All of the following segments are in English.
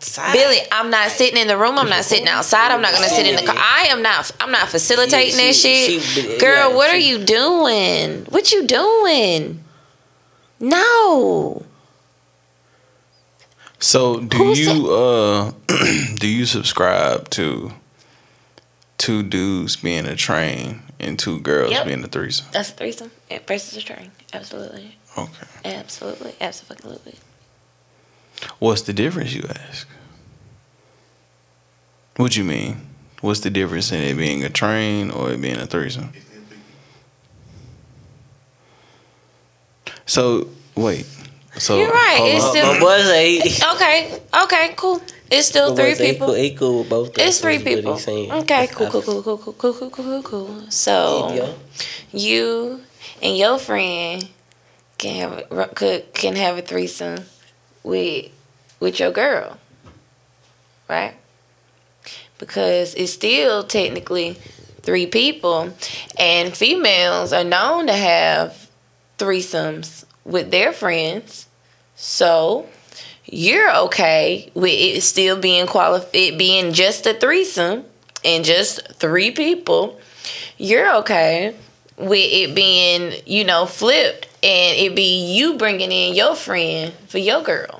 outside. Billy, I'm not sitting in the room. I'm not sitting outside. I'm not gonna sit in the car. I am not. I'm not facilitating Yeah, that she- shit. she- Girl, yeah, what she- are you doing? What you doing? No. So do Who you uh do you subscribe to two dudes being a train and two girls Yep. being a threesome? That's a threesome yeah, versus a train. Absolutely. Okay. Absolutely. Absolutely. What's the difference, you ask? What you mean? What's the difference in it being a train or it being a threesome? So wait. So You're right, it's on. still- My boy say he, Okay. Okay. Cool. It's still my three boy say he people. cool, he with both. It's three us, is what people. he's. Okay. Cool. Cool. Cool. Cool. Cool. Cool. Cool. Cool. Cool. So Yeah. you and your friend can have a, could can have a threesome with with your girl, right? Because it's still technically three people, and females are known to have threesomes with their friends. So you're okay with it still being quali- it being just a threesome and just three people. You're okay with it being, you know, flipped and it be you bringing in your friend for your girl.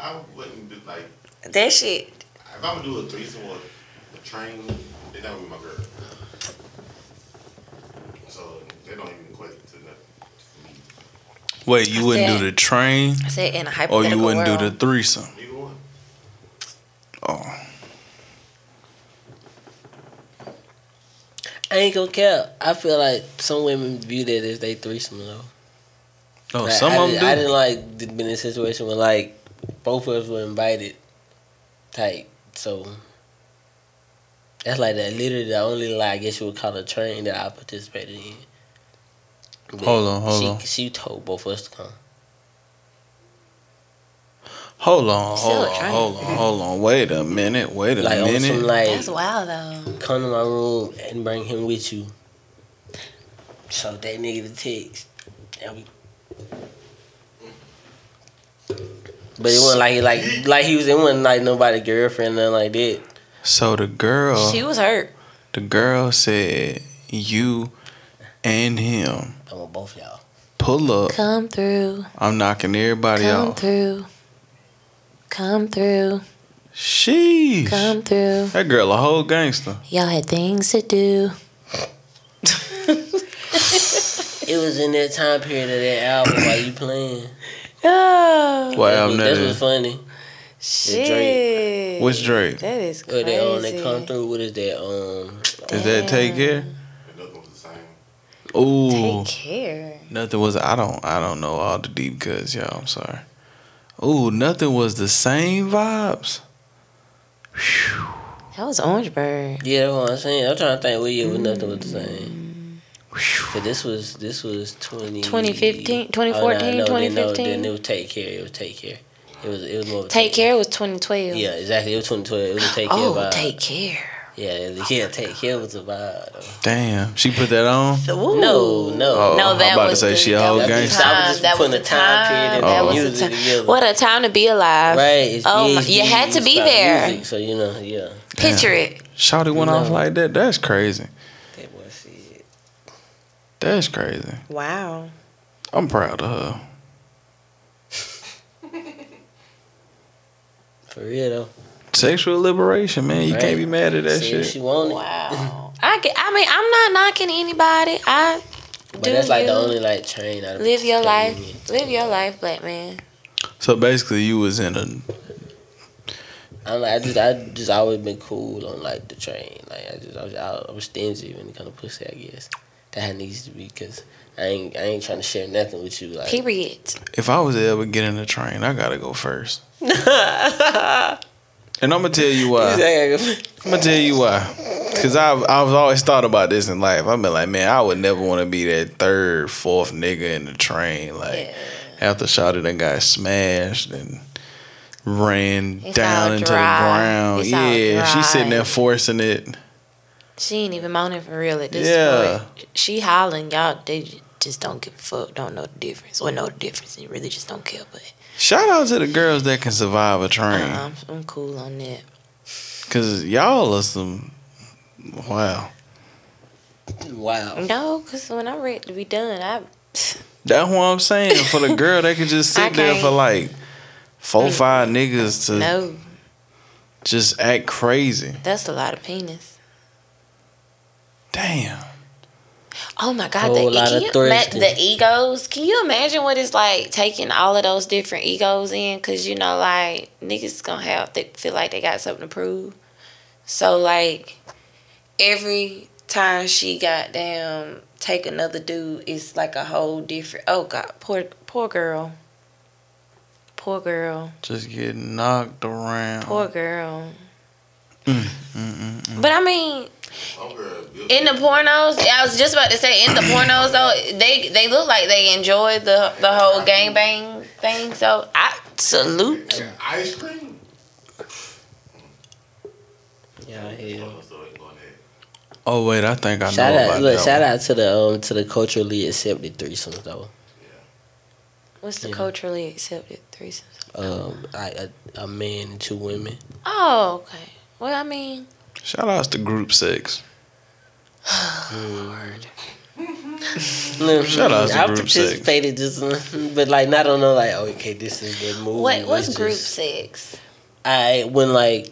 I wouldn't do like That shit. if I'm gonna do a threesome or a train, then that would be my girl. So they don't even equate to nothing. Wait, you I wouldn't said- do the train I said in a or hypothetical you wouldn't world. do the threesome? Either one. Oh. I ain't gonna care. I feel like some women view that as they threesome though. Oh, Like, some I, of did- them I didn't like been in a situation where like both of us were invited, type. So that's like that. Literally, the only like I guess you would call a train that I participated in. But Hold on, hold she, on. She told both of us to come. Hold on, hold on, hold on, hold on. Wait a minute. Wait a Like on some minute. like That's wild though. come to my room and bring him with you. So that nigga the text. And we But it wasn't like he like like he was it wasn't like nobody girlfriend nothing like that. So the girl, She was hurt. the girl said you and him I want both y'all. pull up. Come through. I'm knocking everybody out. Come through. Come through. Sheesh. Come through. That girl a whole gangster. Y'all had things to do. It was in that time period of that album while you playing. Oh, What That's album what- that That's what's is? funny. shit. Which Drake? That is Where crazy. they on they come through. What is that? Um, Is that Take Care? Nothing was the same. Ooh. Take care. Nothing was I don't I don't know all the deep cuts, y'all. I'm sorry. Ooh, nothing was the same vibes. That was Orange Bird. yeah, that's what I'm saying. I'm trying to think what year was nothing was the same. Cause this was this was 20, 2015, Oh, nah, 2014, no, then, no, 2015? then it was take care. It was take care. It was it was more. of a Take care was 2012. Yeah, exactly. It was 2012. It was a take care Oh, vibe. take care. Yeah, yeah, take care was a vibe. Damn. She put that on? Ooh. No, no. Oh, No, I'm that about to say the, she a that whole was the gangster. I was just That putting the the time period time. and That the was the music time. together. What a time to be alive. Right. It's Oh, BHG, my- you had to be there. music, so you know, yeah. Picture it. Shawty went off like that. That's crazy. That boy shit. That's crazy. Wow. I'm proud of her. For real though. Sexual liberation, man. You Right. can't be mad at that See shit. she wanted. Wow. I, get, I mean, I'm not knocking anybody. I But do that's like the only like train I live your participated life. Live your life, black man. So basically, you was in a. in. I'm like I just I just always been cool on like the train. Like I just I was I was stingy when it come to pussy. I guess that how it needs to be because I ain't I ain't trying to share nothing with you. Like Period. If I was ever get in a train, I gotta go first. And I'm gonna tell you why. I'm gonna tell you why. Cause I've I've always thought about this in life. I've been like, man, I would never want to be that third, fourth nigga in the train. Like Yeah. after Shawty done got smashed and ran It's down into dry. the ground. It's yeah, she's sitting there forcing it. She ain't even moaning for real at this Yeah. point. She hollering, y'all. They just don't give a fuck. Don't know the difference, or know the difference. They really just don't care. But Shout out to the girls that can survive a train. uh, I'm, I'm cool on that. Cause y'all are some wow. Wow. No, cause when I'm ready to be done, I. That's what I'm saying. For the girl they can just sit there for like four, five niggas to No, just act crazy. that's a lot of penis. Damn. Oh my god, Whole the, lot can of you, ma- thrusting. the egos. Can you imagine what it's like taking all of those different egos in? Cause you know, like niggas gonna have they feel like they got something to prove. So like every time she got damn take another dude, it's like a whole different. Oh god, poor poor girl. Poor girl. Just getting knocked around. Poor girl. Mm, mm, mm. But I mean, Some girls built in the pornos, I was just about to say in the pornos though, they they look like they enjoy the the whole gangbang thing. So I salute. ice cream. Yeah, I hear you. Oh, so it's going there. Oh wait, I think I know Shout about out, look, that. shout one. out to the um to the culturally accepted threesomes though. What's the Yeah. culturally accepted threesomes? Um, a a man and two women. Oh, okay. Well, I mean, Shout outs to group sex. No, Shout out to I group sex. I've participated just, but like not on no like okay, this is the movie. what what's Let's group just- sex? I when like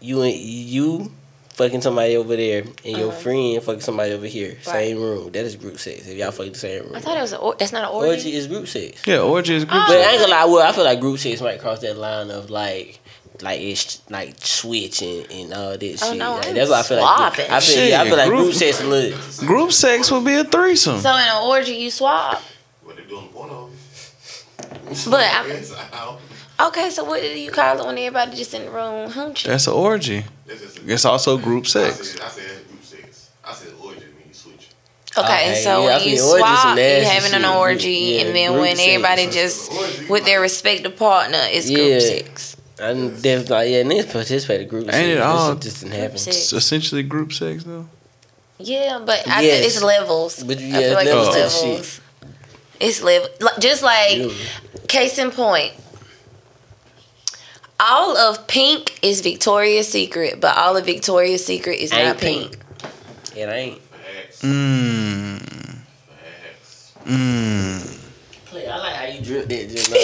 you and you fucking somebody over there and your Uh-huh. friend fucking somebody over here, Right. same room. That is group sex. If y'all fucking the same room, I thought it was a or- that's not an orgy. orgy is group sex. Yeah, orgy is group Oh. But sex. I ain't gonna lie, well, I feel like group sex might cross that line of like. Like it's like switch and, and all this Oh, shit. no, Like, that's what I feel swapping. like. I feel, yeah, I feel like group- group sex a little. Group sex would be a threesome. So in an orgy, you swap. What they doing porno? But I, Yes, I don't- okay, so what do you call it when everybody just in the room hunching? That's an orgy. That's It's also group I sex. said, I said group sex. I said orgy when you switch. Okay, oh, Okay, so yeah, when you feel orgy some swap, you nasty having an shit. orgy, Yeah, and then group when sex. everybody just Orgy, with their respective partner, it's group sex. I definitely like, yeah, niggas participate in group sex. It all- shit just didn't happen. Group It's sex. essentially group sex though. Yeah, but I Yes. think it's levels. But I yeah, feel like levels oh, it's to levels. It's level, just like Yeah. case in point. All of pink is Victoria's Secret, but all of Victoria's Secret is Ain't not pink. pink. It ain't. Facts. Mmm. Facts. Mmm. I like how you drip that just now.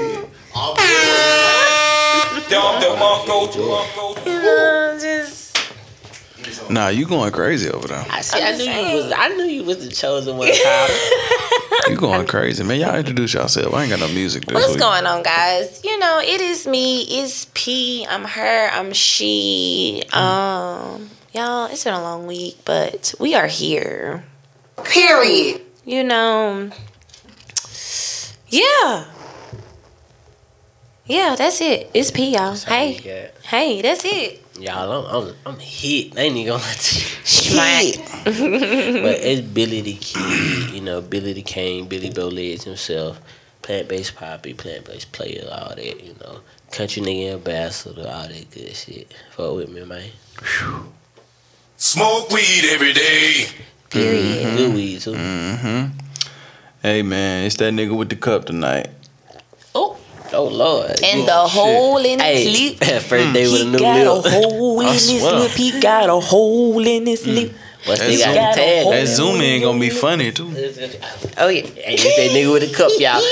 Nah, you going crazy over there. I, see, I knew you was. I knew you was the chosen one. Tyler. You going crazy, man. Y'all introduce yourself. I ain't got no music this What's week. going on, guys? You know, it is me. It's P. I'm her. I'm she. Um, y'all, it's been a long week, but we are here. Period. You know. Yeah. Yeah, that's it. It's P, y'all. Hey, Yeah. hey, that's it. Y'all, I'm, I'm, I'm hit. I ain't even gonna lie to you. Smack. but it's Billy the Kid, you know, Billy the King, Billy Bowledge himself, plant based poppy, plant based player, all that, you know, country nigga ambassador, all that good shit. Fuck with me, man. Smoke weed every day. Period. Good weed too. Mm-hmm. Hey man, it's that nigga with the cup tonight. Oh, Lord. and Oh, the shit. hole in his Hey, lip. first day with a He got a hole in his lip. He got a hole in his lip. What's That they got zoom- the tag? That zoom in gonna be funny too. Oh yeah. Hey, it's that nigga with the cup, y'all.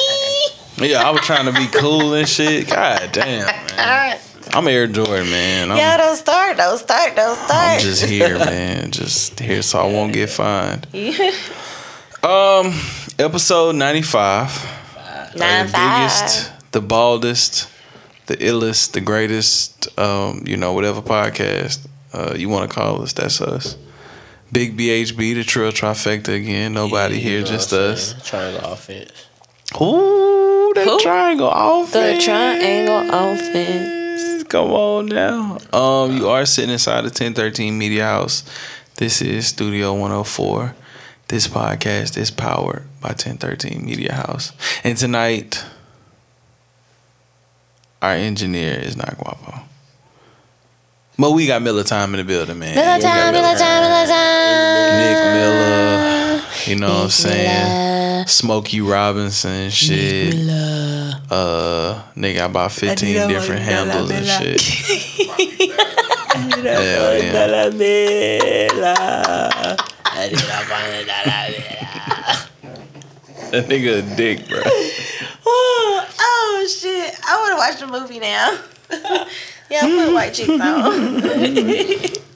Yeah, I was trying to be cool and shit. God damn, man. I'm Air Jordan, man. I'm, Yeah, don't start, don't start, don't start. I'm just here, man. Just here so I won't get fined. Um, episode 95. Nine five. biggest, the baldest, the illest, the greatest, um, you know, whatever podcast uh, you want to call us, that's us. Big BHB, the Trill Trifecta again. Nobody Yeah, here, you know just us. Triangle offense. Ooh, that Who? triangle offense. The triangle offense. Come on now. Um, you are sitting inside the 1013 Media House. This is Studio 104. This podcast is powered by 1013 Media House. And tonight, our engineer is not Guapo. But we got Miller Time in the building, man. Miller time, Miller time, Miller time. Nick Miller, you know what I'm saying? Smokey Robinson, shit. Uh, nigga got about 15 different handles and shit. Hell yeah. That nigga a dick, bro. Oh, oh shit! I want to watch the movie now. yeah, put white chicks on.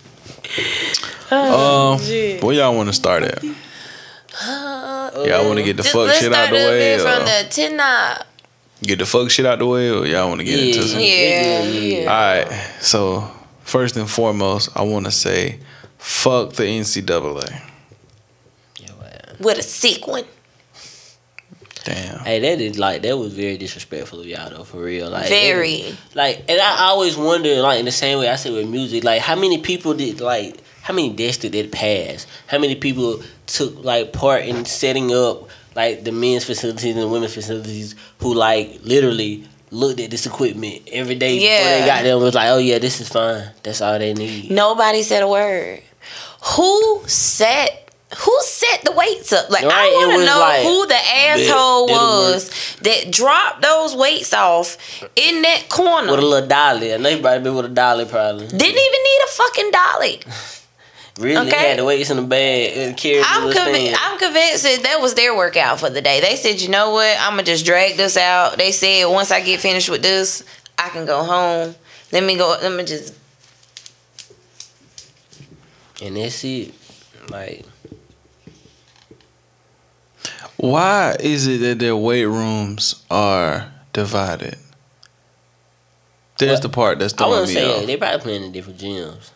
Um, shit. where y'all want to start at? Y'all want to get the fuck let's shit out start the a way, bit from the ten knob. get the fuck shit out the way, or y'all want to get into some? Yeah, yeah. All right. So first and foremost, I want to say, fuck the NCAA. With a sick one. Damn. Hey, that is like that was very disrespectful of y'all though, for real. Like that Very. was- like, and I always wonder, like in the same way I said with music, like how many people did like how many deaths did it pass? How many people took like part in setting up like the men's facilities and the women's facilities who like literally looked at this equipment every day before Yeah. they got there and was like, oh yeah, this is fine. That's all they need. Nobody said a word. Who set? Who set the weights up? Like Right, I want to know like, who the asshole did was that dropped those weights off in that corner. With a little dolly. I know you probably been with a dolly probably. Didn't even need a fucking dolly. Really Okay. had the weights in the bag and carried the I'm convi- I'm convinced that that was their workout for the day. They said, you know what? I'm gonna just drag this out. They said once I get finished with this, I can go home. Let me go. Let me just. And that's it. Like Why is it that their weight rooms are divided? There's Well, the part that's I throwing wouldn't me say off. that. They probably playing in different gyms,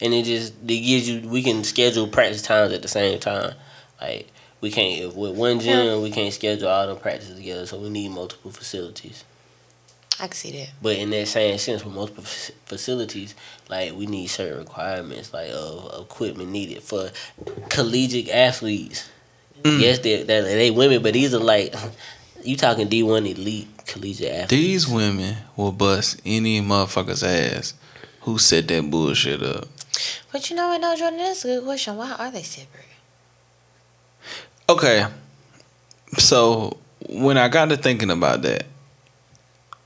and it just it gives you we can schedule practice times at the same time. Like we can't if with one gym we can't schedule all the practices together, so we need multiple facilities. I can see that. But in that same sense, with multiple facilities, like we need certain requirements, like of equipment needed for collegiate athletes. Mm. Yes, they they they women, but these are like you talking D one elite collegiate athletes. These women will bust any motherfucker's ass who set that bullshit up. But you know what, no, Jordan, that's a good question. Why are they separate? Okay. So when I got to thinking about that,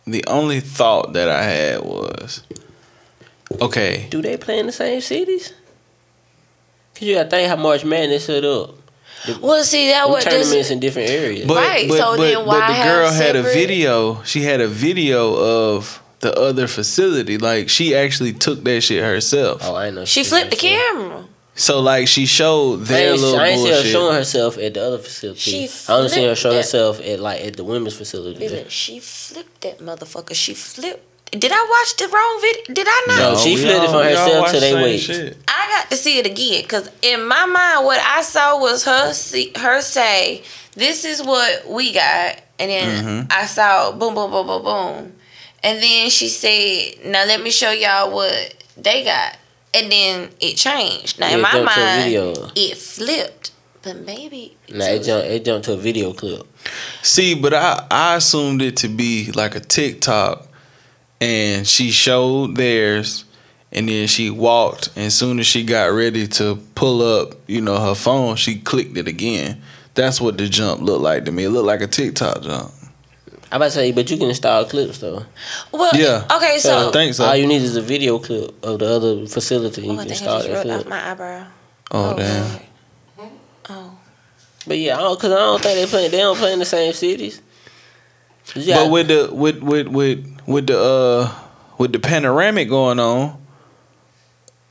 the only thought that I had was, okay, Do they play in the same cities? Cause you gotta think how March Madness set up. Well, see, that Them was tournaments in different areas. but Right, but, so but, then but why the have girl had a video. She had a video of the other facility. Like she actually took that shit herself. oh, I know. She flipped the camera. So like she showed I their ain't, little I ain't see her bullshit. showing herself at the other facility. She I only seen her flipped show that. herself at like at the women's facility. Listen, she flipped that motherfucker. She flipped. Did I watch the wrong video? Did I not? No, she we flipped it all- for herself watched till they wait. shit. I got to see it again because in my mind, what I saw was her see, her say, "This is what we got," and then Mm-hmm. I saw boom, boom, boom, boom, boom, and then she said, "Now let me show y'all what they got," and then it changed. Now Yeah, in my jumped to a mind, it flipped, but maybe Nah, it jumped, it jumped to a video clip. See, but I I assumed it to be like a TikTok, and she showed theirs, and then she walked, and as soon as she got ready to pull up, you know, her phone, she clicked it again. That's what the jump looked like to me. It looked like a TikTok jump. I about to say, but you can install clips though. well, Yeah. Okay, so I think so. All you need is a video clip of the other facility. oh, you can think I install just that wrote off clip. my eyebrow. Oh, oh damn. Lord. Oh. But yeah, I don't, cause I don't think they play. They don't play in the same cities. Got- But with the with with with with the uh with the panoramic going on,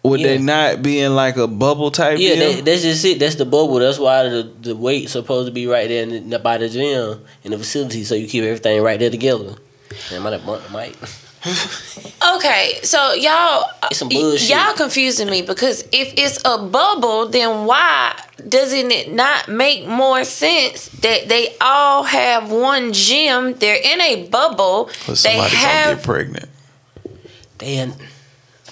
would they not be in like a bubble type yeah, that, that's just it. That's the bubble. That's why the the weight supposed to be right there in the, by the gym in the facility, so you keep everything right there together. Damn, I might have bumped the mic. Okay, so y'all some y'all confusing me because if it's a bubble, then why doesn't it not make more sense that they all have one gym? They're in a bubble. They somebody gonna have get pregnant. Damn.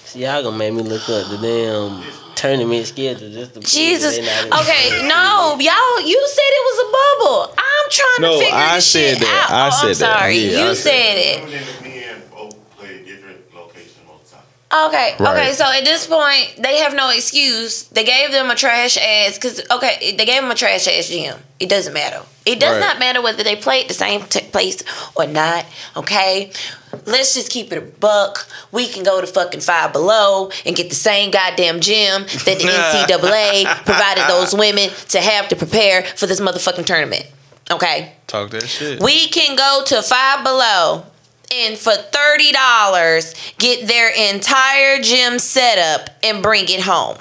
See, y'all gonna make me look up the damn tournament schedule just to prove Jesus. they not Okay, no, y'all. You said it was a bubble. I'm trying No, to figure I this said shit that. out. I oh, said I'm that. sorry. Yeah, I you said said it. Women and men both play different locations most of the time. Okay, Right. okay. So at this point, they have no excuse. They gave them a trash ass because okay, they gave them a trash ass gym. It doesn't matter. It does Right. not matter whether they played the same t- place or not. Okay, let's just keep it a buck. We can go to fucking Five Below and get the same goddamn gym that the NCAA provided those women to have to prepare for this motherfucking tournament. Okay. Talk that shit. We can go to Five Below and for thirty dollars get their entire gym set up and bring it home.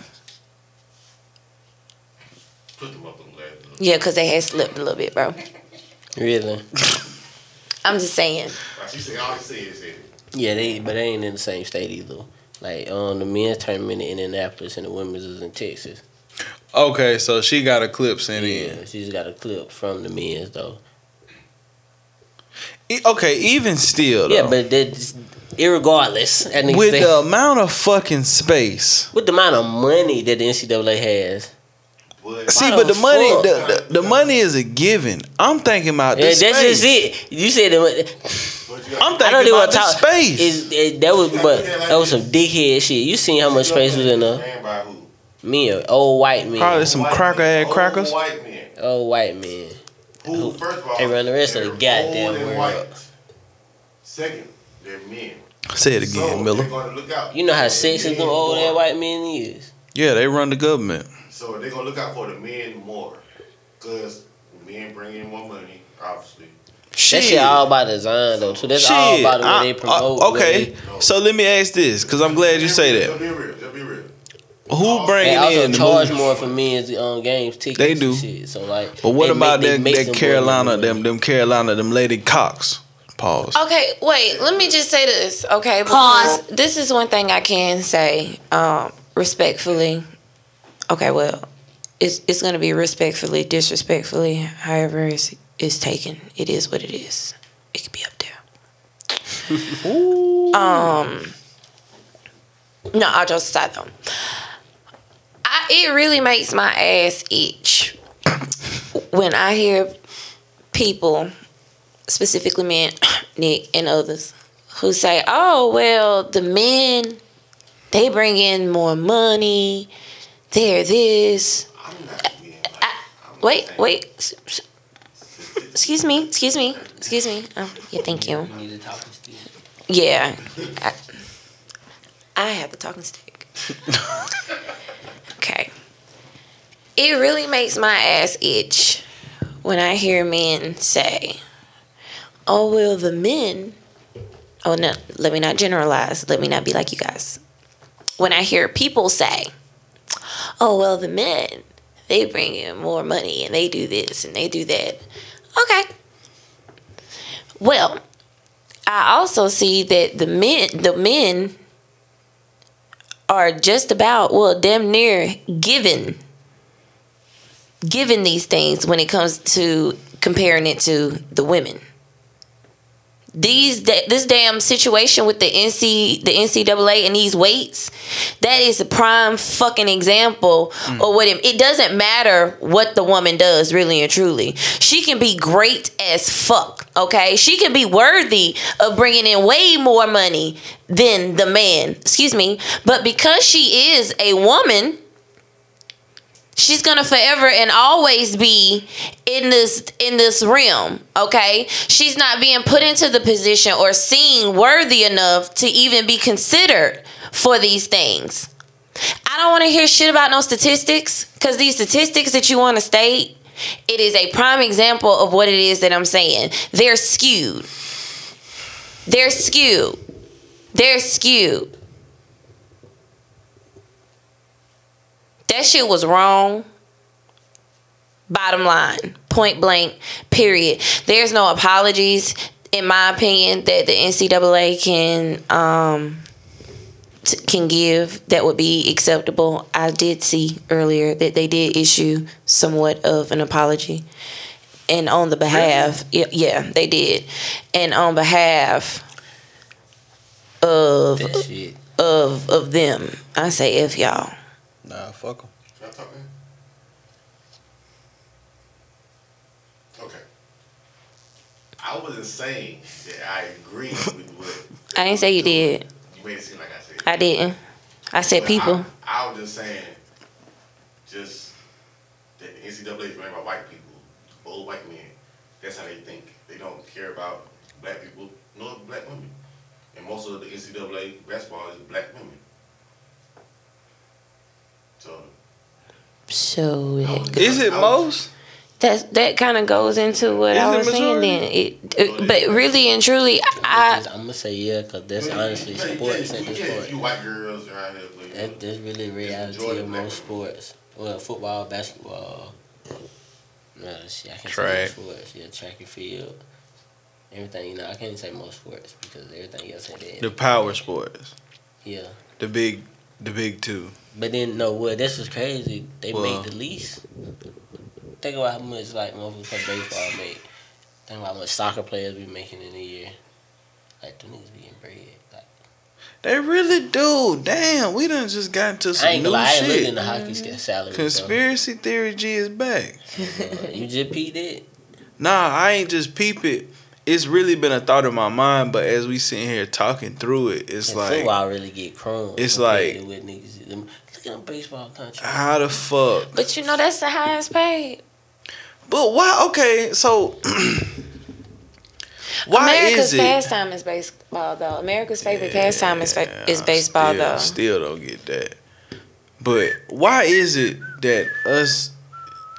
Put them up on that. Yeah, because they had slipped a little bit, bro. Really? I'm just saying. Like she said, all she said is that Yeah, they but they ain't in the same state either. Like um, the men's tournament in Indianapolis and the women's is in Texas. Okay, so she got a clip sent Yeah, in. she's got a clip from the men's though. Okay, even still, though, Yeah, but that's irregardless. That nigga with say- the amount of fucking space. with the amount of money that the NCAA has, But See, Why but the the money, the, the, the money is a given. I'm thinking about yeah, that's space. just it. You said that. I'm got, I know thinking about to the space. Is it, that was but that was some dickhead shit. You seen how much space was in there? Man by who? Men, old white men, Probably some White cracker men, ass old crackers. White men. old white men. Who, first of all, They run the rest of the goddamn world. white. Second, they're men. Say it so again, Miller. Look out. You know how for the sexist them old more. ass white men is. Yeah, they run the government. So they're gonna look out for the men more, cause men bring in more money, obviously. That shit all by design though. too. that's Shit, all about the way I- they promote. the way okay, they- so let me ask this, because I'm glad you say that. be real. Just be real. Who bring They also in the charge movie? more for men's um, games tickets. They and do. Shit. So like, But what about make- that, that them Carolina, more them them Carolina, them Lady Cox? Pause. Okay, wait. Let me just say this, okay? pause. this is one thing I can say, um, respectfully. Okay, well, it's it's gonna be respectfully, disrespectfully, however it's it's taken. It is what it is. It could be up there. um. No, I'll just start though. I, it really makes my ass itch when I hear people specifically men, Nick and others, who say, "Oh well, the men they bring in more money. They're this." I'm not I'm Wait, wait. Excuse me. Excuse me. Excuse me. Oh, yeah, thank you. You need a talking stick. Yeah, I, I have the talking stick. It really makes my ass itch when I hear men say, "Oh well, the men." Oh no, let me not generalize. Let me not be like you guys. When I hear people say, "Oh well, the men they bring in more money and they do this and they do that," okay. Well, I also see that the men the men are just about well damn near given given these things when it comes to comparing it to the women. These this damn situation with the NC the NCAA and these weights, that is a prime fucking example mm. of what it, it doesn't matter what the woman does really and truly. She can be great as fuck, okay? She can be worthy of bringing in way more money than the man. Excuse me, but because she is a woman, she's gonna forever and always be in this in this realm okay? She's not being put into the position or seen worthy enough to even be considered for these things. I don't want to hear shit about no statistics because these statistics that you want to state it is a prime example of what it is that i'm saying. They're skewed. They're skewed. They're skewed That shit was wrong. Bottom line, point blank, period. There's no apologies. in my opinion, that the NCAA can um t- can give that would be acceptable. I did see earlier that they did issue somewhat of an apology, and on the behalf, yeah, yeah, they did, and on behalf of of of them, I say if y'all. Nah, fuck 'em. Can I talk in? Okay. I wasn't saying that I agree with what. I didn't say you did. You made it seem like I said. I didn't. I said But people. I, I was just saying, just that the NCAA is ran by white people, old white men. That's how they think. They don't care about black people nor black women. And most of the NCAA basketball is black women. So So it- Is it most? that that kind of goes into what I was saying. Then it, it- but really and truly, I I'm gonna say yeah, cause that's You- honestly you sports you at get this a point. few white girls around here. But, That, that's really the reality of most sports. Well, football, basketball. No, shit, I can Track. say most sports. Yeah, track and field. Everything, you know, I can't say most sports because everything else ain't that. The power sports. Yeah. The big the big two. But then, no, what, this was crazy. They Well- make the least. Think about how much, like, motherfuckers play baseball make. Think about how much soccer players be making in a year. Like, them niggas being bread. Like, They really do. Damn, we done just got into I some ain't new lie, I ain't looking shit. in the hockey mm salary. Conspiracy theory G is back. So. you just peed it? Nah, I ain't just peep it. It's really been a thought in my mind, but as we sitting here talking through it, it's And like, football really get crumbs. it's like- to what niggas, look at them baseball country. how the fuck? but you know that's the highest paid. But why? Okay, so why America's is it? pastime is baseball though. America's favorite pastime is fa- Yeah, is I baseball still, though. Still don't get that. But why is it that us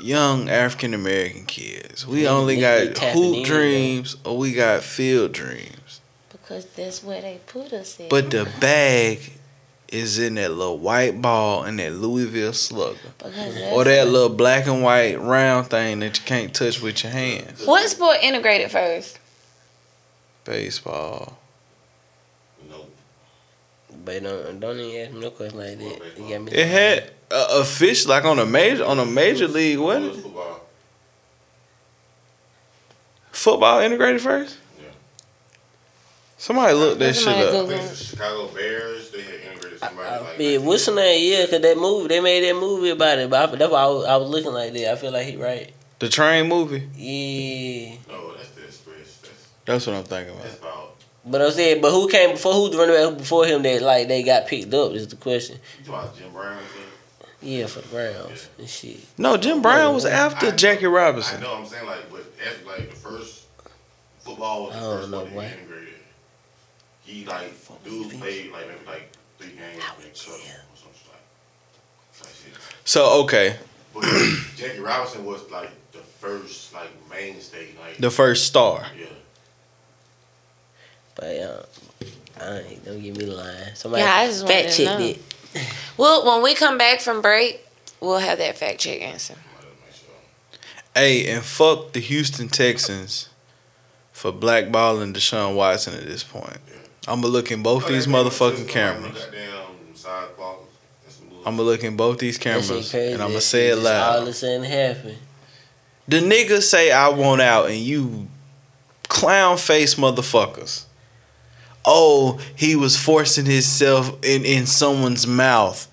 young African American kids, we They- only got hoop in, dreams or we got field dreams? Because that's where they put us in. But the bag is in that little white ball and that Louisville slugger. Or that little black and white round thing that you can't touch with your hands. what sport integrated first? Baseball. no, But don't, don't even ask me no question like that. You got me. It had a, a fish like on a major on a major league, wasn't it? Football. Football integrated first? Yeah. Somebody look that shit up. I Google. think the Chicago Bears, they had integrated somebody I, like yeah, what's the name? Yeah, cause that movie, they made that movie about it. But I, that's why I was, I was looking like that. I feel like he right. The train movie. Yeah. No, that's the Express. That's, That's what I'm thinking that's about. about. But I'm saying, but who came before? Who the running back before him that like they got picked up? Is the question. You talking about Jim Brown? Thing? Yeah, for the Browns and shit. No, Jim Brown was after know- Jackie Robinson. I Robinson. know. I'm saying like, but that's like the first football was I the don't first know, one that he integrated. He like dudes played like maybe like three games and cut him or something like. like. So okay, But Jackie Robinson was like the first like mainstay like the first star. yeah. But uh, I ain't don't give me the line. Somebody Yeah, I just wanted fact to know. it. Well, when we come back from break, we'll have that fact check answer. Might have made sure. Hey, and fuck the Houston Texans for blackballing Deshaun Watson at this point. I'ma look in both oh, these motherfucking cameras. Goddamn side pockets. That's some bullshit. I'ma look in both these cameras and I'ma say it loud. All of loud. a sudden happened. The niggas say I want out and you clown face motherfuckers. Oh, he was forcing himself in, in someone's mouth.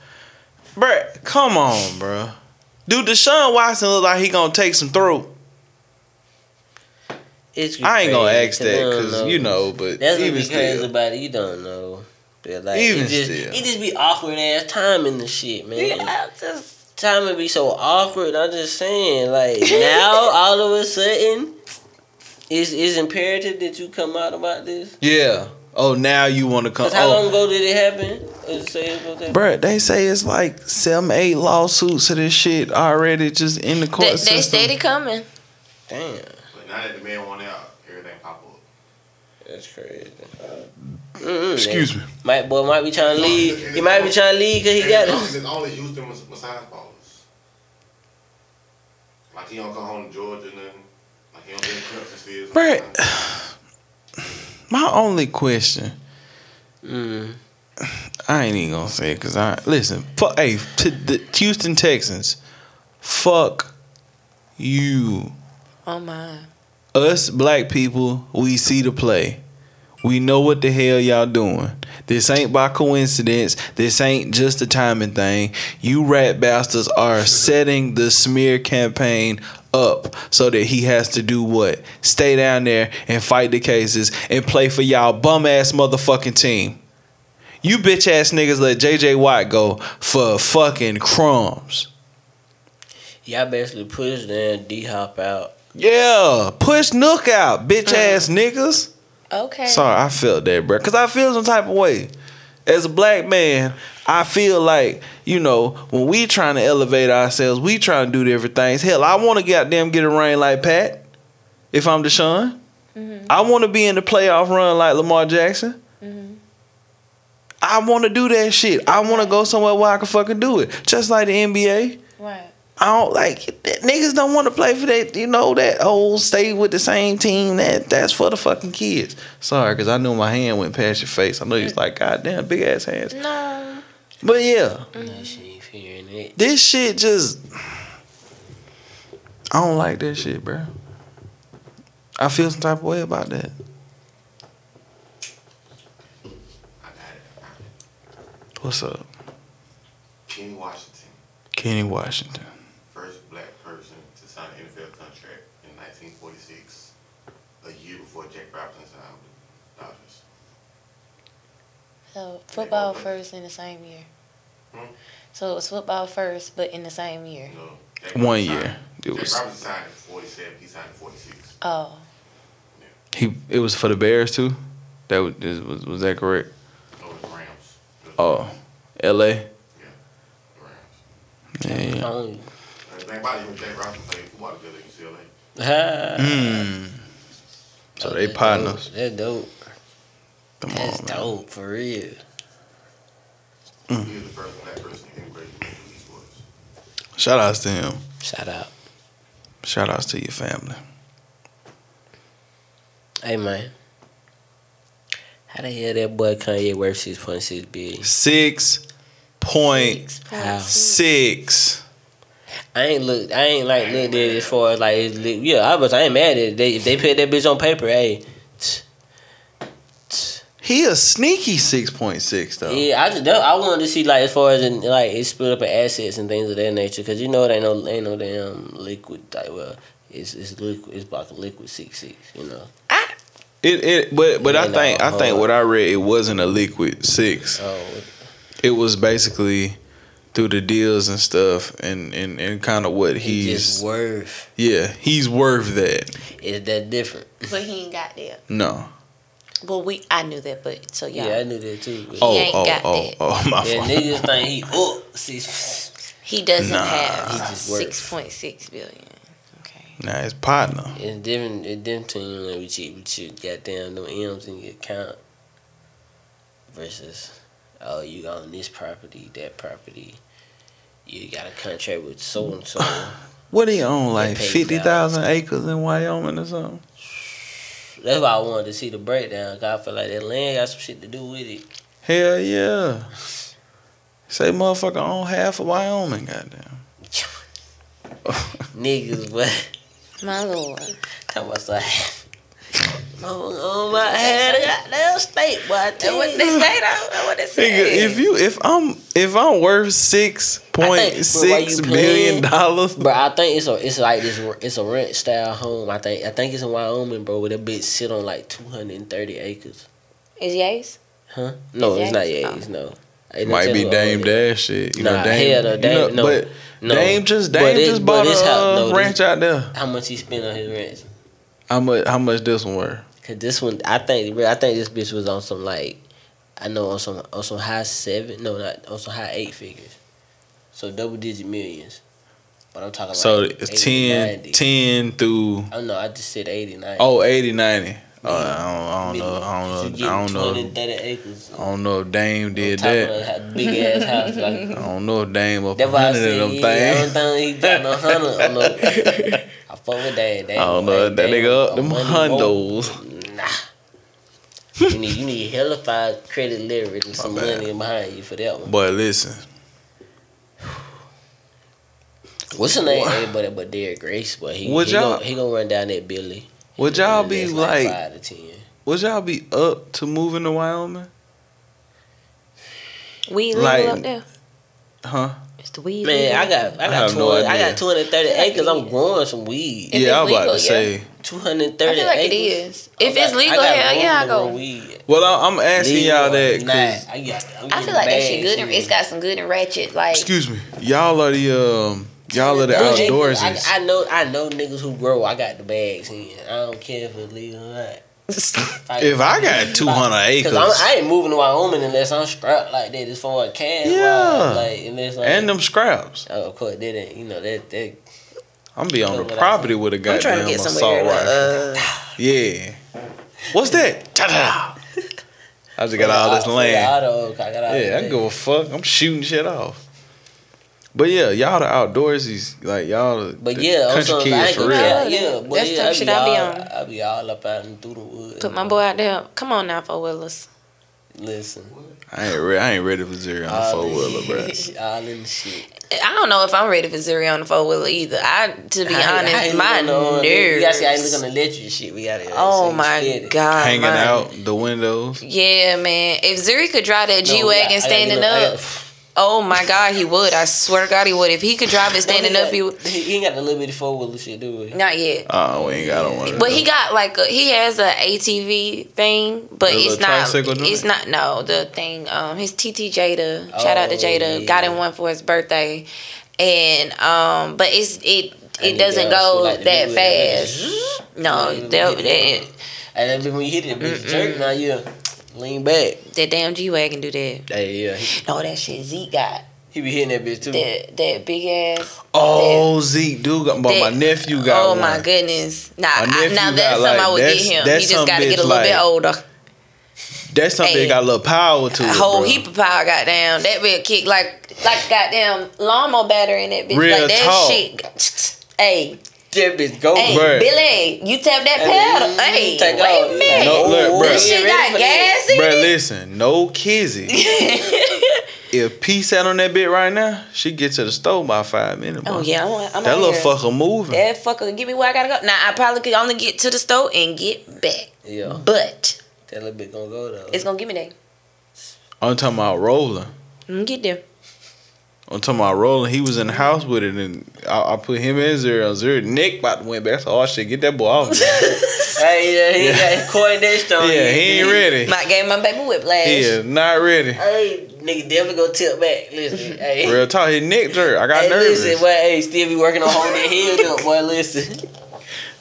Bruh, come on, bruh. Do Deshaun Watson look like he gonna take some throat? It's I ain't gonna crazy, ask 'cause I that because you know, but That's what even be crazy still. about it. You don't know. But like, Even it just, still. it just be awkward ass timing the shit, man. Yeah, just Timing be so awkward. I'm just saying, like now, all of a sudden, it's it's imperative that you come out about this. Yeah. Oh, now you want to come? Cause how oh. long Oh, ago did it happen? Is it say it was that? bruh, they say it's like seven, eight lawsuits of this shit already just in the court they, they system. steady coming. Damn, But now that the man won out, everything pop up. that's crazy. Mm-mm, Excuse me. Might boy might be trying to leave. He might be trying to leave because he got And it. It's only Houston mas- massage ballers. Like he don't come home to Georgia and nothing. Like he don't get clips and. Bruh. My only question, Mm. I ain't even gonna say it because I listen. Fuck, hey, to the Houston Texans, fuck you. Oh my. Us black people, we see the play. We know what the hell y'all doing. This ain't by coincidence. This ain't just a timing thing. You rat bastards are setting the smear campaign up so that he has to do what? Stay down there and fight the cases and play for y'all bum ass motherfucking team. You bitch ass niggas let JJ Watt go for fucking crumbs. Y'all basically pushed that D Hop out. Yeah, push Nuk out, bitch ass uh-huh. niggas. Okay. Sorry, I felt that, bro. Cause I feel some type of way. As a black man, I feel like you know when we trying to elevate ourselves, we trying to do different things. Hell, I want to goddamn get a ring like Pat. If I'm Deshaun, mm-hmm. I want to be in the playoff run like Lamar Jackson. Mm-hmm. I want to do that shit. I want to go somewhere where I can fucking do it, just like the NBA. Right. I don't like niggas don't want to play for that. You know that old stay with the same team. That that's for the fucking kids. Sorry, cause I knew my hand went past your face. I know you was like, God damn, big ass hands. No. But yeah, mm-hmm. That shit ain't fearing it. this shit just. I don't like that shit, bro. I feel some type of way about that. I got it. I got it. What's up, Kenny Washington, Kenny Washington? first black person to sign an NFL contract in 1946, a year before Jack Robinson signed with the Dodgers. So football first in the same year. Hmm? So it was football first, but in the same year. No, One Robinson year. signed- It Jack was Robinson signed in 47. He signed in 46. Oh. he. It was for the Bears too. That was was, was that correct? No, it was Rams. It was Oh, L.A. the Rams. Yeah, yeah. Oh, And the thing about it, when Jack Robinson played football together in UCLA. ha. Mm. So they partners. dope. That's dope. Come That's on, man. dope for real. He was the first black person to integrate into the sports. Shout outs to him. Shout out. Shout outs to your family. Hey man. How the hell that boy Kanye worth six point six billion? Six point six. I ain't look. I ain't like looked at it as far as like it's li- yeah. I was. I ain't mad at it. They if they put that bitch on paper. Hey. Tch, tch. He a sneaky six point six though. Yeah, I just that- I wanted to see like as far as in, like it's split up in assets and things of that nature because you know it ain't no ain't no damn liquid like well it's it's liquid it's like a liquid six six you know It it but but I think I think what I read it wasn't a liquid six. oh It was basically through the deals and stuff and and, and kind of what it's he's just worth yeah he's worth that. is that different But he ain't got that. No. Well, we I knew that, but so yeah, yeah, I knew that too but Oh ain't oh got oh that. oh my yeah fault. niggas think he oh six he doesn't Nah. have He just worth. six point six billion. Okay. Nah, his partner. it's different it's different to you like with you with you goddamn no M's in your account versus oh you own this property that property you got a contract with so and so. What do you own like paid fifty thousand acres in Wyoming or something? That's why I wanted to see the breakdown. Cause I feel like that land got some shit to do with it. Hell yeah. Say motherfucker own half of Wyoming, goddamn. Niggas, but My lord. that was like, oh my head, a goddamn state, boy. I That tell what they say though. That what they Nigga, say. if you if I'm if I'm worth six point but six while you billion playing- dollars, Bro, I think it's a it's like this it's a rent style home. I think I think it's in Wyoming, bro. Where that bitch sit on like two hundred and thirty acres. is Yates? Huh? No, Is it's not Yates? Yates. No, Ain't might be Dame Dash shit. You know, Nah, Dame. hell no, you Dame- know, no, but no. Dame just But Dame it- just bought a this how- uh, no, this- ranch out there. How much he spent on his ranch? How much? How much this one worth? Cause this one, I think, I think this bitch was on some like, I know on some on some high seven, no, not on some high eight figures, so double digit millions. But I'm talking So like it's 80, 10, 90. 10 through Oh no, I just said 80, 90. oh 80, 90. Oh, I don't, I don't know. I don't know. I don't know. 20, acres. I don't know if Dame did that. Big ass house. Like, I don't know if Dame up that's why I hundred said, of them yeah, things. don't think he got no hundred. I fuck with that. I don't know. That nigga up them hundos. Nah. you need you need hella hellified credit leverage and some money behind you for that one. Boy, listen. What's her name? What? Ain't but but Derek Grace, but he Would he y'all- gonna, he gonna run down that Billy. Would y'all be next, like, five to ten? would y'all be up to moving to Wyoming? We legal Like- up there. Huh? It's the weed. Man, legal I got I I got have two no I got two hundred thirty like acres. it I'm growing some weed. If yeah, I was it's about to legal, say. Two hundred there? I feel like acres. it is. If I it's got- legal, hell yeah, I go. weed. Well, I- I'm asking Legal y'all that not, 'cause- I, got, I'm I feel like that shit good. And, it's got some good and ratchet. Like excuse me, y'all are the um, y'all are the Bougie. outdoorsers. I, I know I know niggas who grow. I got the bags in. I don't care if it's legal or not. If I got 200 acres. I'm, ain't moving to Wyoming unless I'm strapped like that. As far as cash, Yeah. wise, like unless like, and them scraps. Oh, of course, they didn't. You know that that. I'm be on the What I property with a I'm trying goddamn to get assault somewhere. rifle. Uh, yeah. What's that? Ta-da. I just got all this For the land. auto, I got Yeah, I this can give a fuck. I'm shooting shit off. But yeah, y'all the outdoorsy, like y'all the But the yeah, I'm country so, I kids ain't for real. Yeah, Yeah, but that's yeah, the I shit be I be all, on. I be all up out and through the woods. put my boy out there. Come on now, four wheelers. Listen, I ain't re- I ain't ready for zero on the all four in- wheeler, bro. all in the shit. I don't know if I'm ready for zero on the four wheeler either. I, to be I- I honest, ain't my looking on- nerves. We gotta see. I ain't looking on the electric shit. We gotta. Oh see my steady. god, Hanging my- out the windows. Yeah, man. If Zuri could drive that No, G we got- I wagon gotta standing I up, gotta- oh my god, he would. I swear to God, he would. If he could drive it standing No, up, he would. He he ain't got the little bitty four wheeler shit, do we? Not yet. Oh, we ain't got one. But he got like a, he has a ATV thing, but A it's not. joint? It's not no the thing. Um, his TT Jada. Shout out to Oh, Jada. yeah. Got him one for his birthday, and um, but it's it it need doesn't go like that do it. fast. No, Like, that, hit that it. And then when you hit it, bitch, jerk. Now you lean back. that damn G wagon do that. Hey, yeah, No, that shit Zeke got he be hitting that bitch too. that that big ass. Oh, Zeke, dude, got, but my nephew got Oh one. my goodness! Nah, My I, now got, that's something like, I would get him. He just got to get a little bit older. That's something Hey. that got a little power to A it. whole bro. heap of power, goddamn. That bitch kick like like goddamn lawnmower battery in that bitch. Real like that talk. shit. Hey, That bitch go. hey, Bruh. Billy, you tap that Hey, pedal. you Hey, take wait off. a minute. No, look, bruh. This shit Ready got for gas in Bruh, it. listen, no kizzy. if P sat on that bit right now, she get to the store by five minutes. Bro. Oh yeah, I'm, I'm that little here. fucker moving. That fucker, give me where I gotta go. Now I probably could only get to the store and get back, Yeah, but that little bit gonna go though. it's gonna give me that. I'm talking about rolling. I'm get there. I'm talking about rolling. He was in the house with it, and I, I put him in zero. Zero. Nick about to win back. So, oh shit, get that boy off. hey, yeah, he Yeah. got coordination on yeah, you. he ain't ready. Might gave my baby whiplash. He is not ready. Hey, nigga, definitely go tilt back. Listen, hey. Real talk. His neck jerk. I got Hey, nervous. listen, boy, hey, still be working on holding that head up, boy. Listen.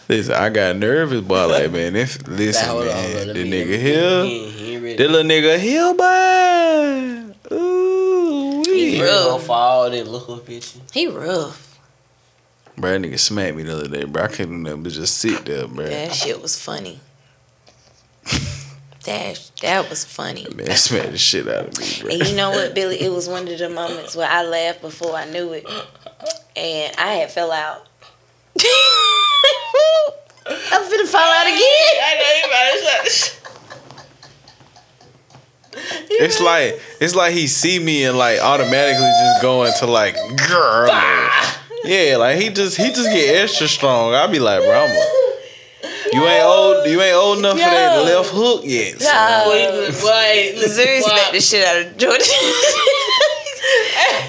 Listen, I got nervous, boy. Like man, if listen, Nah, hold on, man, bro. The nigga let here, He, ain't- he that little nigga here, boy. Ooh, He wee. ready real. gonna fall, then look up at you. He rough. Bro, that nigga smacked me the other day, bro. I couldn't even just sit there, bro. That shit was funny. That that was funny. Man, smacked the shit out of me, bro. And you know what, Billy? It was one of the moments where I laughed before I knew it, and I had fell out. I'm finna fall out again. I know you about It's like it's like he see me and like automatically just go into like girl. Yeah, like he just he just get extra strong. I be like, bro, I'm a, you ain't old you ain't old enough for that No. left hook yet. son. Uh, Boy, Missouri boy, smacked the shit out of Jordan.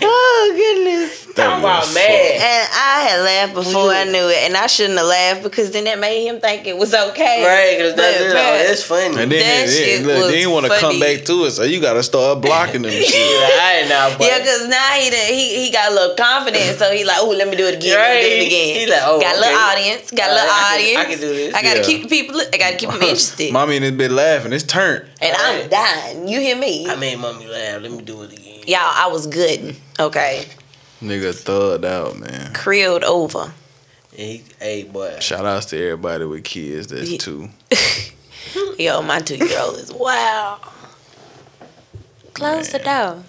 oh goodness. That Talk about was mad. And I had laughed before I knew it, and I shouldn't have laughed because then that made him think it was okay. Right, because that's, But, it. man, Oh, that's funny. And then, That then, shit look, was then he want to come back to it, so you gotta start blocking them shit. yeah, I ain't now. Yeah, cause now he done, he he got a little confidence, so he like, oh, let me do it again, let me do it again. He like, oh, got a little okay. audience, got a little I can- audience. I can do this. I gotta Yeah. keep the people. I gotta keep them interested. Mommy and this bit laughing. It's turned. and I'm Right. dying. You hear me? I made mommy laugh. Let me do it again. Y'all, I was good. Okay, Nigga thugged out, man. creeled over. And he, hey, boy. Shout outs to everybody with kids. That's Yeah. two. Yo, my two year old is wow. Close the door.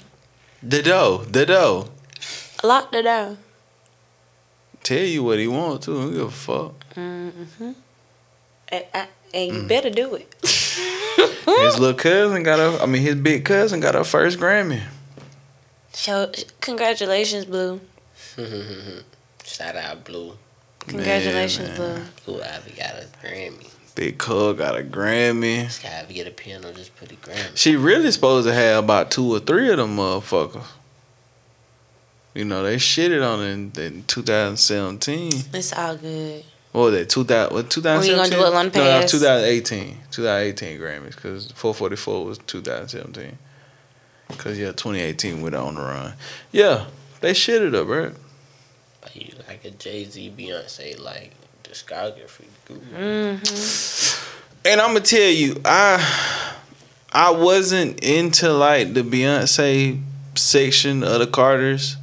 The door. the door. Lock the door. Tell you what he want to. Don't give a fuck. Mm-hmm. And, I, and you better do it. his little cousin got a. I mean, his big cousin got her first Grammy. Show, congratulations, Blue. Shout out Blue. Congratulations, man. Blue. Blue Ivy got a Grammy. Big Cub got a Grammy. This guy Ivy get a piano, just put a Grammy. She really supposed to have about two or three of them motherfuckers. You know, they shitted on it in, in 2017. It's all good. What was that? 2000, what, 2017? gonna do it on the No, no, 2018. 2018 Grammys, because 444 was 2017. Because, yeah, 2018 went on the run. Yeah, they shit it up, right? Like, you like a Jay Z, Beyonce, like discography. guru. Mm-hmm. And I'm gonna tell you, I I wasn't into like the Beyonce section of the Carters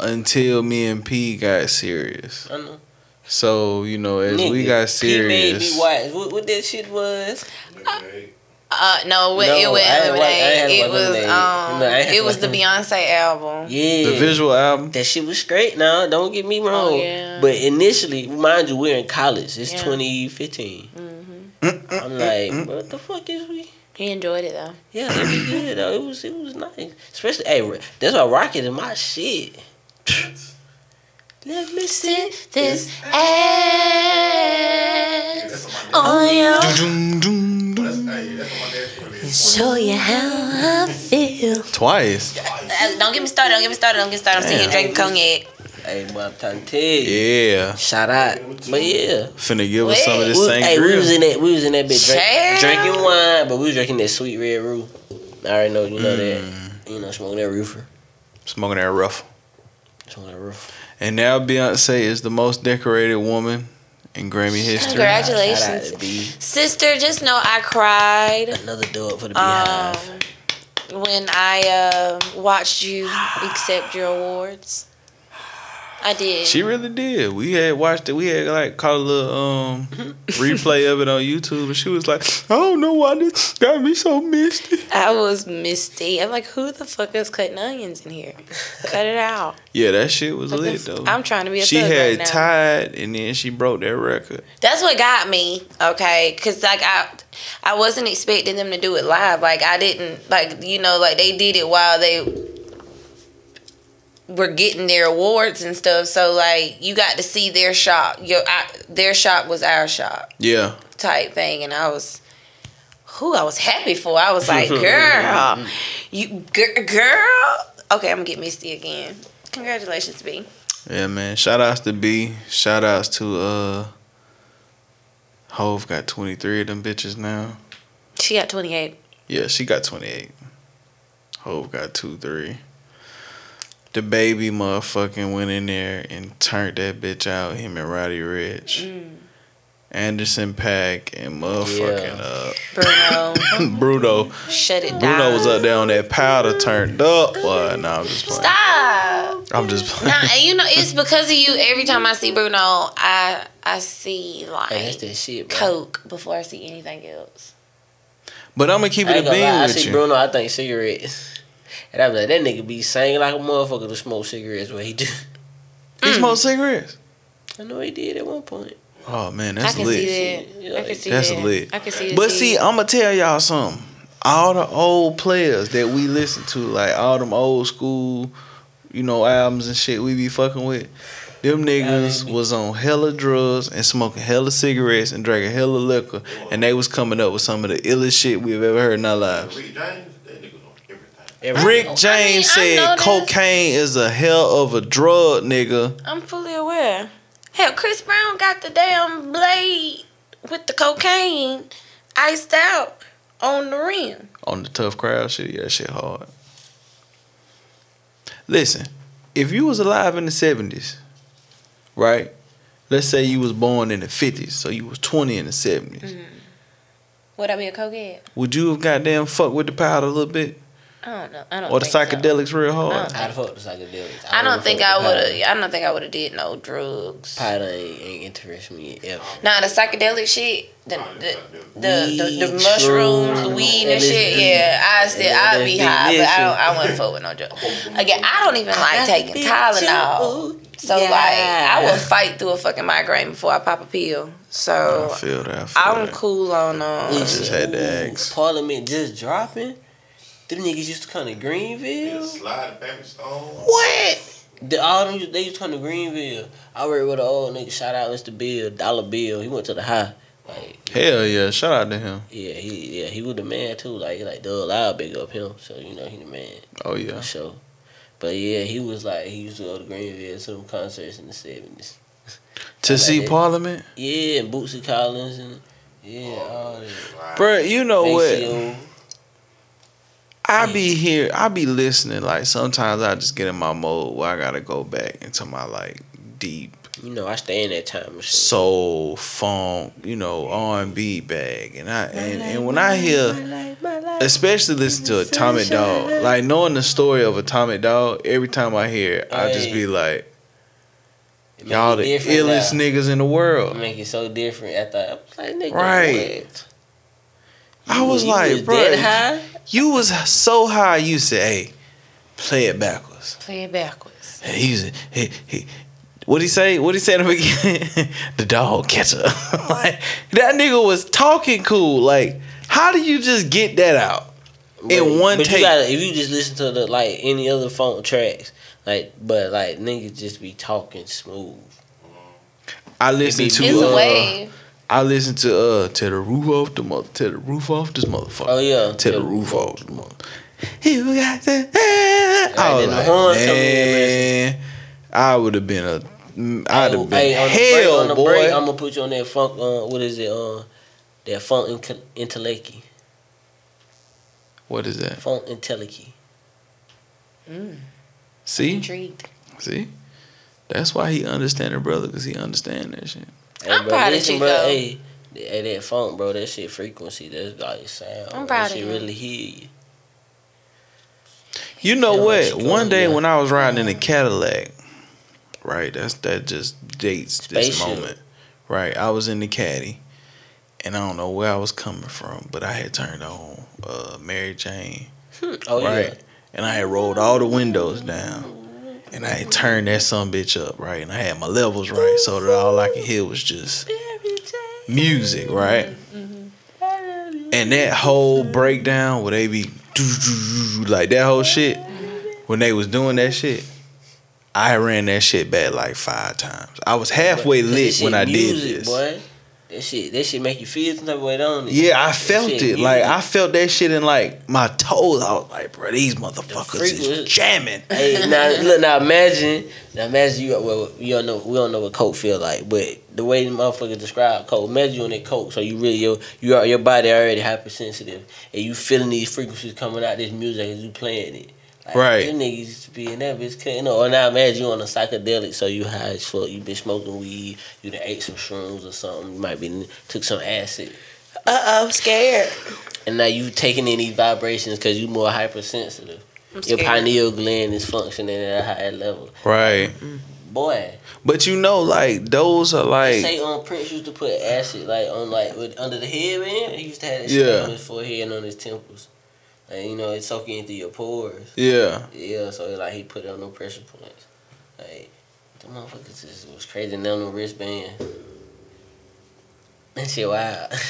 until me and P got serious. I know. So you know, as we Nigga, got He made me serious, watch. What, what that shit was? Lemonade. Uh, no, it, No, it was I ain't I ain't Lemonade. It was Lemonade. um, No, I ain't it was the Beyonce album. Yeah. the visual album. That shit was straight now, don't get me wrong. Oh, yeah. But initially, mind you, we're in college. It's Yeah. 2015. hmm I'm like, what the fuck is we? He enjoyed it though. Yeah, it was good though. It was it was nice. Especially, hey, that's why Rocket is my shit. Let me see This That's ass on my on your Doom, doom, That's, doom. hey, that's on my dad's playlist. show you how I feel. Twice. Uh, Don't get me started. Don't get me started. Don't get me started. I'm sitting here Damn. drinking cognac. Hey, boy, I'm trying to tell you. Yeah, Shout out. But yeah. finna give us some of this We, same hey, we was in that. We was in that bitch drink, drinking wine, but we was drinking that sweet red roux. I already know you know Mm. that. You know, smoking that roofer. Smoking that rough. Smoking that roof. And now Beyonce is the most decorated woman in Grammy history. Congratulations. Shout out to B. Sister, just know I cried Another dub for the um, when I uh, watched you accept your awards. I did. She really did. We had watched it. We had like caught a little um replay of it on YouTube, and she was like, "I don't know why this got me so misty." I was misty. I'm like, who the fuck is cutting onions in here? Cut it out. Yeah, that shit was lit though. I'm trying to be a she had right tied, and then she broke that record. That's what got me, okay? Cause like I, I wasn't expecting them to do it live. Like I didn't, like you know, like they did it while they were getting their awards and stuff. So like you got to see their shock. Your I, their shock was our shock Yeah, type thing, and I was. Who I was happy for. I was like, girl, you gir- girl. Okay, I'm gonna get misty again. Congratulations, B. yeah, man. Shout outs to B. Shout outs to uh. Hove got twenty three of them bitches now. She got 28. Yeah, she got 28. Hove got 2 3. The baby motherfucking went in there and turned that bitch out, him and Roddy Ricch. Mm. Anderson Paak and motherfucking up. Bruno, uh Bruno. shut it down. Bruno was up there on that powder turned up. Well, no, I'm just playing. Stop. I'm just playing. Nah, and you know it's because of you. Every time I see Bruno, I I see Hey, that's like that shit, bro. Coke before I see anything else. But I'm gonna keep it a ain't gonna lie, beam I see you. Bruno, I think cigarettes. And I be like, that nigga be singing like a motherfucker to smoke cigarettes what he do. He mm. smoke cigarettes. I know he did at one point. Oh man, I that's can lit. see Yeah, that. I can see That's that. lit. I can see. the But see, I'm gonna tell y'all something. All the old players that we listen to, like all them old school, you know, albums and shit we be fucking with, them niggas was on hella drugs and smoking hella cigarettes and drinking hella liquor, and they was coming up with some of the illest shit we've ever heard in our lives. Rick James, that nigga on everything. Rick James mean, I know said cocaine is a hell of a drug, nigga. I'm fully aware. Hell, Chris Brown got the damn blade with the cocaine iced out on the rim. on the tough crowd shit. Yeah, shit hard. Listen, if you was alive in the seventies, right? Let's say you was born in the fifties, so you was twenty in the 70s mm-hmm. Would I be a cokehead? Would you have goddamn fucked with the powder a little bit? I don't know. I don't. Or the think so. psychedelics real hard? I don't I'd fuck the psychedelics. I don't would've think I would have. I don't think I would have did no drugs. Powder ain't, ain't interested me ever. Nah, the psychedelic shit, the the the, the, the Weed, mushrooms, the weed and shit. Yeah, I still I'd be high, but I don't. listen. I wouldn't fuck with no drug. Again, I don't even like taking Tylenol. So like, I will fight through a fucking migraine before I pop a pill. I So feel that. I feel I'm that. cool on I um. just had to ask. Parliament just dropping. Them niggas used to come to Greenville. Sly and the Family Stone. What? The, all them they used to come to Greenville. I worked with an old nigga. Shout out Mr. Bill, Dollar Bill. He went to the high. Like Hell yeah! Shout out to him. yeah, he yeah he was the man too. Like like Doug Loud big up him. So you know he the man Oh yeah. for sure. But yeah, he was like he used to go to Greenville to them concerts in the seventies. To like see that. Parliament, Yeah, and Bootsy Collins and yeah, all that. Right. Bruh, You know what? ACO. I be here. I be listening. Like sometimes I just get in my mode where I gotta go back into my like deep You know, I stay in that time machine. soul funk, you know, R and B bag, and I and, and when I hear, especially listen to Atomic Dog, like knowing the story of Atomic Dog, every time I hear, it, I just be like, make y'all the illest now. niggas in the It world. make it so different. After I was like, nigga, Right. what? I You was you like, was bro, that high? You was so high. You said, hey, play it backwards. Play it backwards. And he's he he. What he say? What he say in the beginning? the dog catcher. like that nigga was talking cool. Like, how do you just get that out in one but take? You gotta, if you just listen to the like any other funk tracks, like but like niggas just be talking smooth. I listen to be It's Ooh. a uh, wave. I listen to uh to the roof off the mother to the roof off this motherfucker. Oh yeah, To the roof off the mother. You got the I Right, was like, horns come in man, I would have been a I'd have been Hey, on the break, hell, on the boy. break, I'm gonna put you on that funk. Uh, what is it? Uh, that funk inc- intellecty. what is that? Funkentelechy. Mm, See, intrigued. see, that's why he understand it, brother, because he understand that shit. Hey, I'm bro, proud of you, bro, though. Hey, hey, that funk, bro. That shit frequency. That's like sound. I'm bro. proud that of shit you. really hear you. You know Feel what? like One day yeah. when I was riding in a Cadillac, right? That's that just dates this moment, right? I was in the caddy, and I don't know where I was coming from, but I had turned on uh, Mary Jane, Oh right? yeah. And I had rolled all the windows down, and I turned that some bitch up, right? And I had my levels right, so that all I could hear was just music, right? And that whole breakdown where they be like that whole shit, when they was doing that shit, I ran that shit back like five times. I was halfway lit when I did this. Boy. That shit, that shit make you feel some type of way, don't it? Yeah, I felt shit it. Like. I felt that shit in like my toes. I was like, bro, these motherfuckers freak is was- jamming. Hey, now look, now imagine, now imagine you. Well, you don't know, we don't know what coke feel like, but the way the motherfuckers describe coke, imagine you on that coke, so you really your you are your body already hypersensitive, and you feeling these frequencies coming out this music as you playing it. Like, Right. You niggas used to be in that bitch cutting up. Or now imagine you on a psychedelic, so you high as fuck. You been smoking weed. You done ate some shrooms or something. You might be took some acid. Uh oh, scared. And now you taking in these vibrations because you more hypersensitive. I'm Your pineal gland is functioning at a higher level. Right. Boy, But you know, like those are like. they like say on Prince used to put acid like on like with, under the headband. He used to have that Yeah. on his forehead and on his temples. And you know, it's soaking into your pores. yeah. Yeah, so like he put it on no pressure points. Like the motherfuckers just was crazy down the wristband. That shit wild.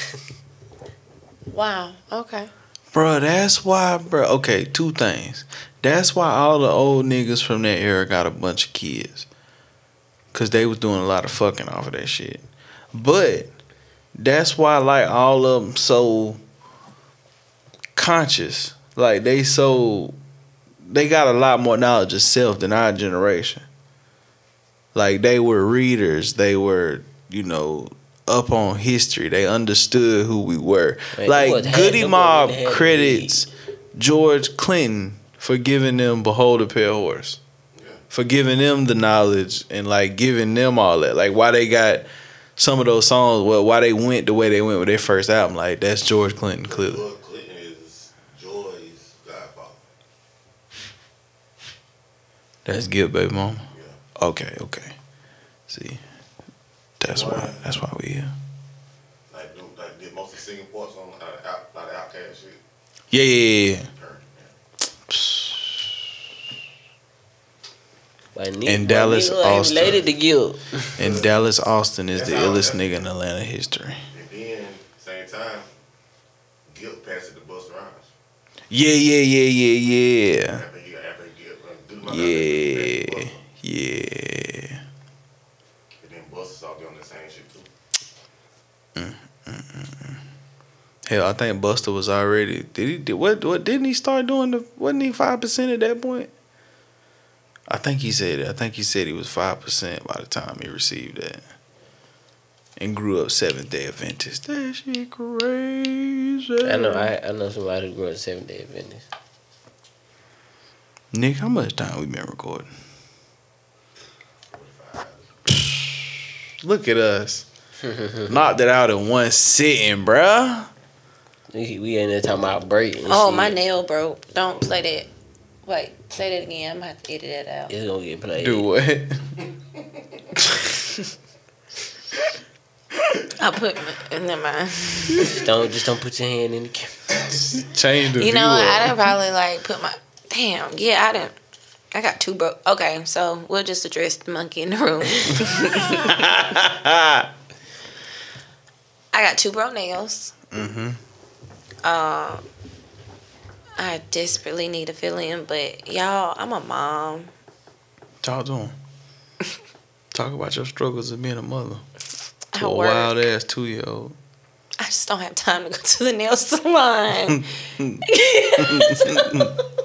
Wow. Okay. Bro, that's why, bro. Okay, two things. That's why all the old niggas from that era got a bunch of kids. Cause they was doing a lot of fucking off of that shit. But that's why like all of them so conscious. Like they so they got a lot more knowledge of self than our generation. Like they were readers, they were, you know, up on history. They understood who we were. Right, like them boys had- Goodie Mob really had to credits George Clinton for giving them Behold a Pale Horse. For giving them the knowledge and like giving them all that. Like why they got some of those songs, well, why they went the way they went with their first album, like that's George Clinton clearly. George Clinton is Joi's godfather. That's Gipp baby mama. Yeah. Okay, okay. See, that's why. That's why we here. Like, do, like did most of the singing parts on uh, out, like the OutKast shit. Yeah, yeah, yeah. Turn, yeah. Nigga, In Dallas, nigga ain't Austin. related to Gill. And Dallas Austin is the illest nigga in Atlanta history. And then same time, Guilt passed it to Busta Rhymes. Yeah, yeah, yeah, yeah, yeah. Guilt, uh, Yeah, And yeah. then Busta saw doing the same shit too. Mm, mm, mm, Hell, I think Busta was already. Did he? Did, what? What? Didn't he start doing the? Wasn't he five percent at that point? I think he said. it. I think he said he was five percent by the time he received that, and grew up Seventh Day Adventist. That shit crazy. I know. I, I know somebody who grew up seven day Adventist. Nick, how much time we been recording? Look at us. Knocked it out in one sitting, bruh. We, we in there talking about break. and Oh, shit. my nail broke. Don't play that. Wait, say that again. I'm gonna have to edit that out. It's gonna get played. Do what? I put my, never mind. Just don't just don't put your hand in the camera. Change the You know. I didn't probably like put my damn. Yeah, I didn't. I got two broke. Okay, so we'll just address the monkey in the room. I got two broke nails. Mm-hmm. Um, I desperately need a fill in, but y'all, I'm a mom. Talk to him. Talk about your struggles of being a mother I to a wild ass two year old. I just don't have time to go to the nail salon.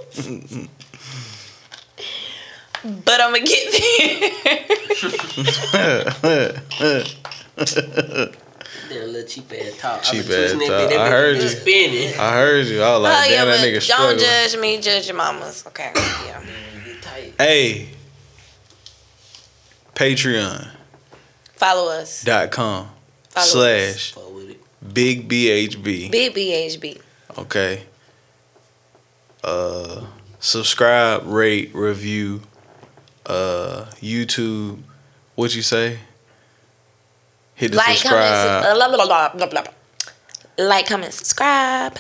but I'm gonna get there. That little cheap ass talk. Cheap I ass talk. I heard you. Spinning. I heard you. I was like, oh yeah, damn, that but nigga don't struggling. judge me, judge your mamas. Okay, yeah. Tight. Hey, Patreon.com Follow us. Dot com Follow slash Fuck with it. Big BHB. Big BHB. Okay. Uh, subscribe, rate, review. Uh, YouTube. What you say? Hit the Like, comment, subscribe. su- uh, blah, blah, blah, blah, blah, blah. like, comment, subscribe.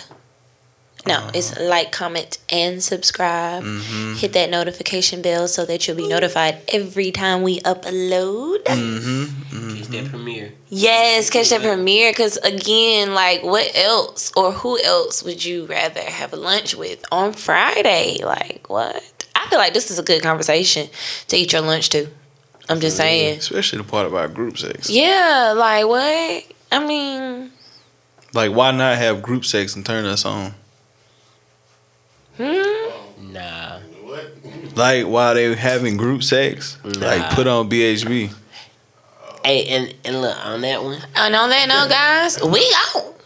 No, Uh-huh. it's like, comment, and subscribe. Mm-hmm. Hit that notification bell so that you'll be notified every time we upload. Mm-hmm. Catch that premiere. Yes, catch that premiere. Because again, like, what else or who else would you rather have lunch with on Friday? Like, what? I feel like this is a good conversation to eat your lunch to. I'm just saying. Especially the part about group sex. Yeah, like what? I mean, Like, why not have group sex and turn us on? Hmm? Nah. What? Like, while they were having group sex, like put on BHB. Hey, and, and look, on that one, And on that note, guys, we out.